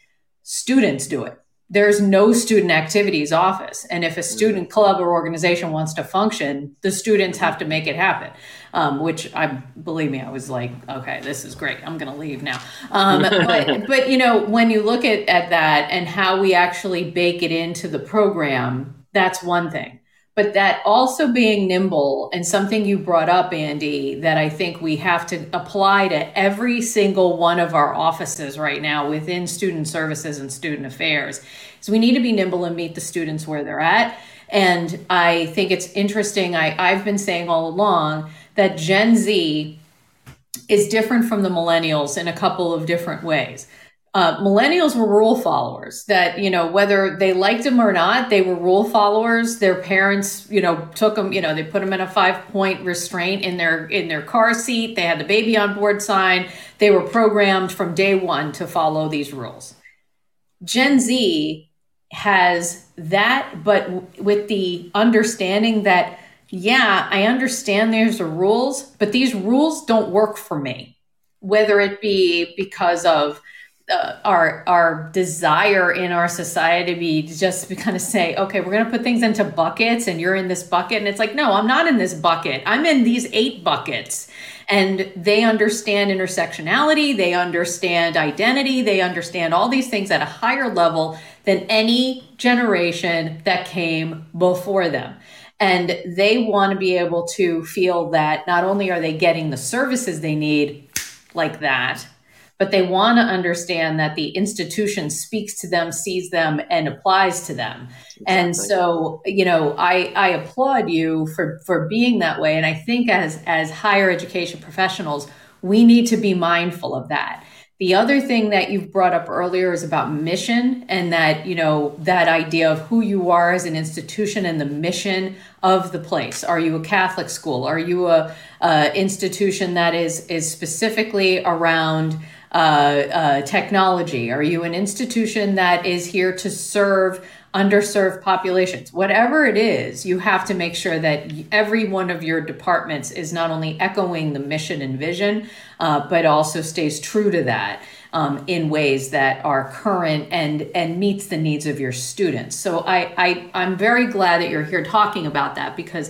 students do it. There's no student activities office. And if a student club or organization wants to function, the students have to make it happen. Um, which I believe me, I was like, okay, this is great. I'm going to leave now. Um, but, but you know, when you look at, at that and how we actually bake it into the program, that's one thing. But that also being nimble and something you brought up, Andy, that I think we have to apply to every single one of our offices right now within student services and student affairs is we need to be nimble and meet the students where they're at. And I think it's interesting. I, I've been saying all along that Gen Z is different from the millennials in a couple of different ways uh, millennials were rule followers that you know whether they liked them or not they were rule followers. Their parents you know took them you know they put them in a five point restraint in their in their car seat. They had the baby on board sign. They were programmed from day one to follow these rules. Gen z has that but with the understanding that yeah i understand there's the rules but these rules don't work for me. Whether it be because of uh, our our desire in our society to be just to kind of say okay we're going to put things into buckets and you're in this bucket. And it's like no i'm not in this bucket. I'm in these eight buckets. And they understand intersectionality they understand identity they understand all these things at a higher level than any generation that came before them. And they want to be able to feel that not only are they getting the services they need like that but they want to understand that the institution speaks to them, sees them, and applies to them. Exactly. And so, you know, I, I applaud you for for being that way. And I think as as higher education professionals, we need to be mindful of that. The other thing that you've brought up earlier is about mission and that, you know, that idea of who you are as an institution and the mission of the place. Are you a Catholic school? Are you a, a institution that is is specifically around uh, uh, technology? Are you an institution that is here to serve underserved populations? Whatever it is, you have to make sure that every one of your departments is not only echoing the mission and vision, uh, but also stays true to that. Um, in ways that are current and and meets the needs of your students. So I, I I'm very glad that you're here talking about that because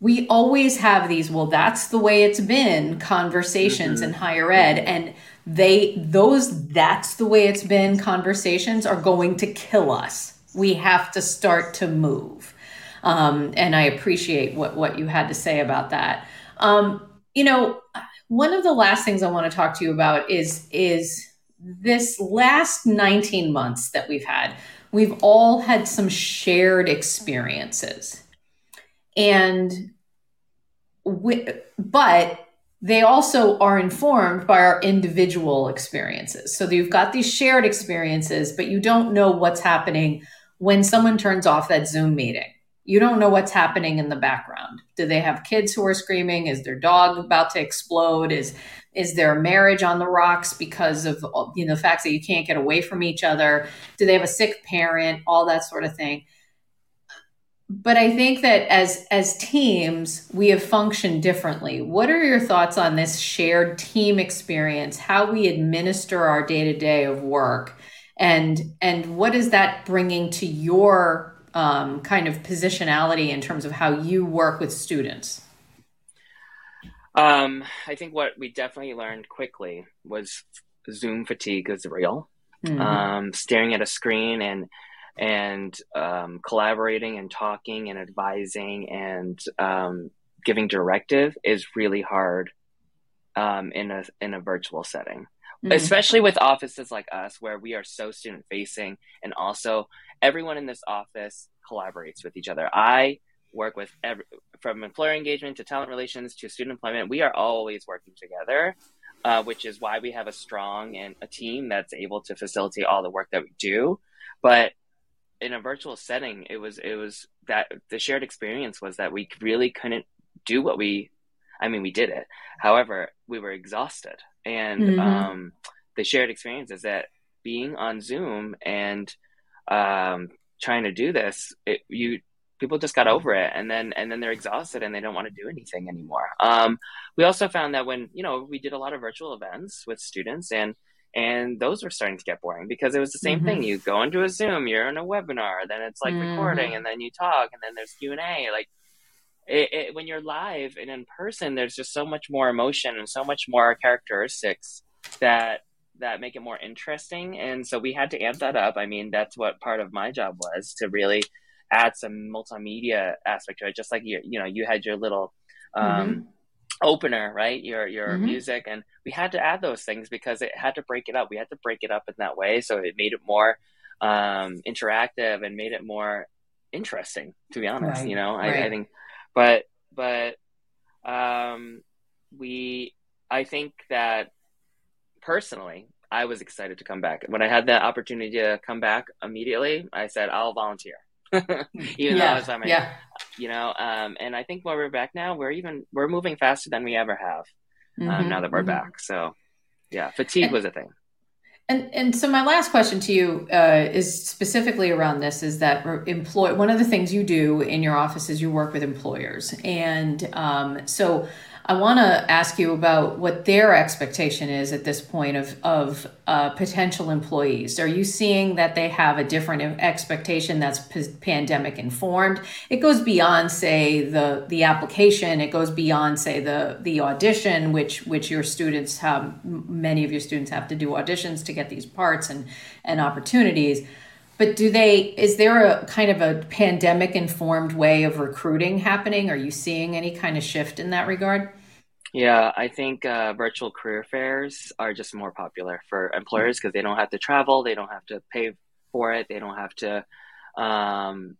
we always have these well that's the way it's been conversations mm-hmm. in higher ed and they those that's the way it's been. Conversations are going to kill us. We have to start to move. Um, and i appreciate what what you had to say about that. Um, you know one of the last things i want to talk to you about is is this last 19 months that we've had we've all had some shared experiences. And we, but they also are informed by our individual experiences. So you've got these shared experiences, but you don't know what's happening when someone turns off that Zoom meeting. You don't know what's happening in the background. Do they have kids who are screaming? Is their dog about to explode? Is is their marriage on the rocks because of you know the fact that you can't get away from each other? Do they have a sick parent? All that sort of thing but I think that as as teams, we have functioned differently. What are your thoughts on this shared team experience? How we administer our day to day of work, and and what is that bringing to your um, kind of positionality in terms of how you work with students? Um, I think what we definitely learned quickly was Zoom fatigue is real. Mm-hmm. Um, staring at a screen and and um, collaborating and talking and advising and um, giving directive is really hard um, in a in a virtual setting. Mm-hmm. Especially with offices like us, where we are so student facing, and also everyone in this office collaborates with each other. I work with every, from employer engagement to talent relations to student employment. We are always working together, uh, which is why we have a strong and a team that's able to facilitate all the work that we do. But in a virtual setting, it was it was that the shared experience was that we really couldn't do what we. I mean, we did it. However, we were exhausted, and mm-hmm. um, the shared experience is that being on Zoom and um, trying to do this, it, you people just got over it and then and then they're exhausted and they don't want to do anything anymore um, we also found that when you know we did a lot of virtual events with students and and those were starting to get boring because it was the same mm-hmm. thing you go into a zoom you're in a webinar then it's like mm-hmm. recording and then you talk and then there's q&a like it, it, when you're live and in person there's just so much more emotion and so much more characteristics that that make it more interesting and so we had to amp that up i mean that's what part of my job was to really add some multimedia aspect to it, just like you you know you had your little um, mm-hmm. Opener, right? Your your mm-hmm. music, and we had to add those things because it had to break it up. We had to break it up in that way, so it made it more um, interactive and made it more interesting. To be honest, right. you know, right. I, I think, but but um, we, I think that personally, I was excited to come back. When I had the opportunity to come back immediately, I said, I'll volunteer. even yeah, though I was yeah. you know, um, and I think while we're back now, we're even, we're moving faster than we ever have um, mm-hmm, now that we're mm-hmm. back. So yeah, fatigue and, was a thing. And, and so my last question to you uh, is specifically around this is that employ one of the things you do in your office is you work with employers and um, so I want to ask you about what their expectation is at this point of of uh, potential employees. Are you seeing that they have a different expectation that's p- pandemic informed? It goes beyond, say, the the application. It goes beyond, say, the the audition, which which your students have. Many of your students have to do auditions to get these parts and and opportunities but do they is there a kind of a pandemic informed way of recruiting happening are you seeing any kind of shift in that regard yeah i think uh, virtual career fairs are just more popular for employers because they don't have to travel they don't have to pay for it they don't have to um,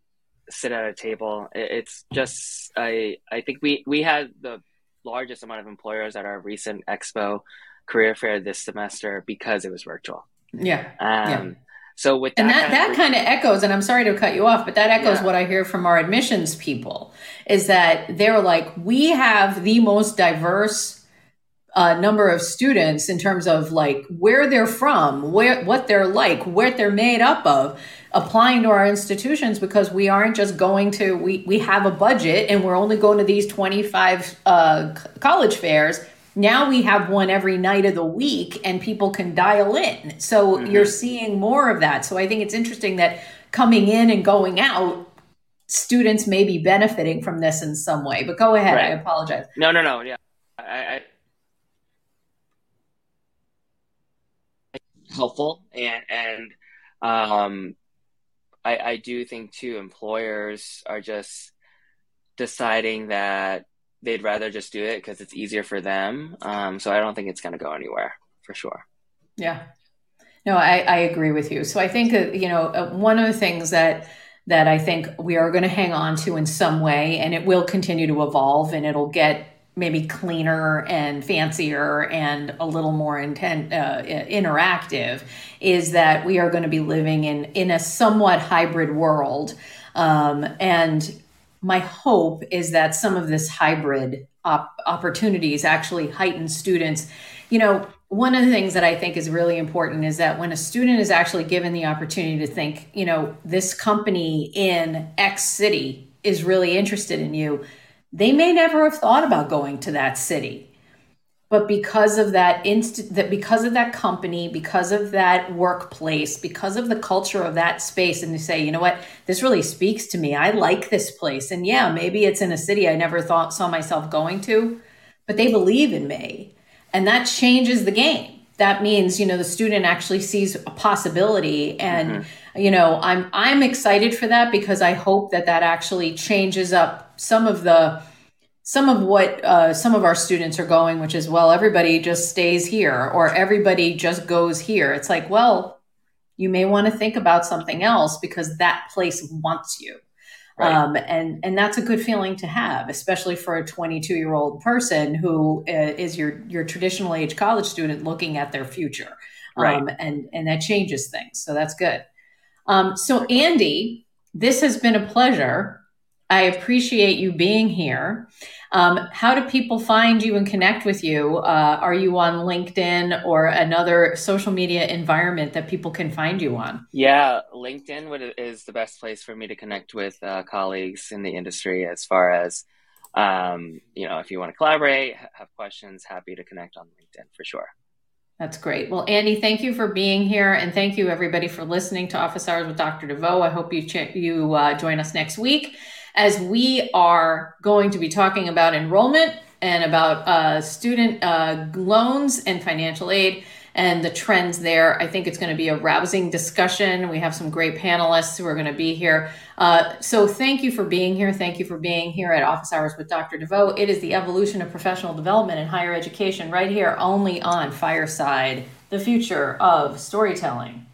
sit at a table. It's just i i think we we had the largest amount of employers at our recent expo career fair this semester because it was virtual. Yeah, um, yeah so with that and that, kind that of, kind of echoes, and I'm sorry to cut you off, but that echoes yeah. what I hear from our admissions people is that they're like, we have the most diverse uh, number of students in terms of like where they're from, where what they're like, what they're made up of, applying to our institutions because we aren't just going to we we have a budget and we're only going to these 25 uh, college fairs now we have one every night of the week and people can dial in. So mm-hmm. you're seeing more of that. So I think it's interesting that coming in and going out, students may be benefiting from this in some way. But go ahead. Right. I apologize. No, no, no. Yeah. I, I helpful and and um I, I do think too employers are just deciding that they'd rather just do it because it's easier for them. Um, so I don't think it's going to go anywhere for sure. Yeah. No, I, I agree with you. So I think, uh, you know, uh, one of the things that that I think we are going to hang on to in some way, and it will continue to evolve and it'll get maybe cleaner and fancier and a little more intent, uh, interactive, is that we are going to be living in, in a somewhat hybrid world. Um, and my hope is that some of this hybrid op- opportunities actually heighten students. You know, one of the things that I think is really important is that when a student is actually given the opportunity to think, you know, this company in X city is really interested in you, they may never have thought about going to that city but because of that inst that because of that company because of that workplace because of the culture of that space and to say you know what? This really speaks to me. I like this place. And yeah maybe it's in a city i never thought saw myself going to but they believe in me. And that changes the game. That means you know the student actually sees a possibility and mm-hmm. you know i'm i'm excited for that because i hope that that actually changes up some of the some of what uh, some of our students are going, which is, well, everybody just stays here or everybody just goes here. It's like, well, you may want to think about something else because that place wants you. Right. Um, and and that's a good feeling to have, especially for a 22 year old person who uh, your your traditional age college student looking at their future, right. um, and and that changes things. So that's good. Um, so Andy, this has been a pleasure. I appreciate you being here. Um, how do people find you and connect with you? Uh, are you on LinkedIn or another social media environment that people can find you on? Yeah, LinkedIn is the best place for me to connect with uh, colleagues in the industry as far as, um, you know, if you want to collaborate, have questions, happy to connect on LinkedIn for sure. That's great. Well, Andy, thank you for being here, and thank you everybody for listening to Office Hours with Dr. DeVoe. I hope you ch- you uh, join us next week as we are going to be talking about enrollment and about uh, student uh, loans and financial aid. and the trends there. I think it's going to be a rousing discussion. We have some great panelists who are going to be here. Uh, so thank you for being here. Thank you for being here at Office Hours with Dr. DeVoe. It is the evolution of professional development in higher education right here only on Fireside, the future of storytelling.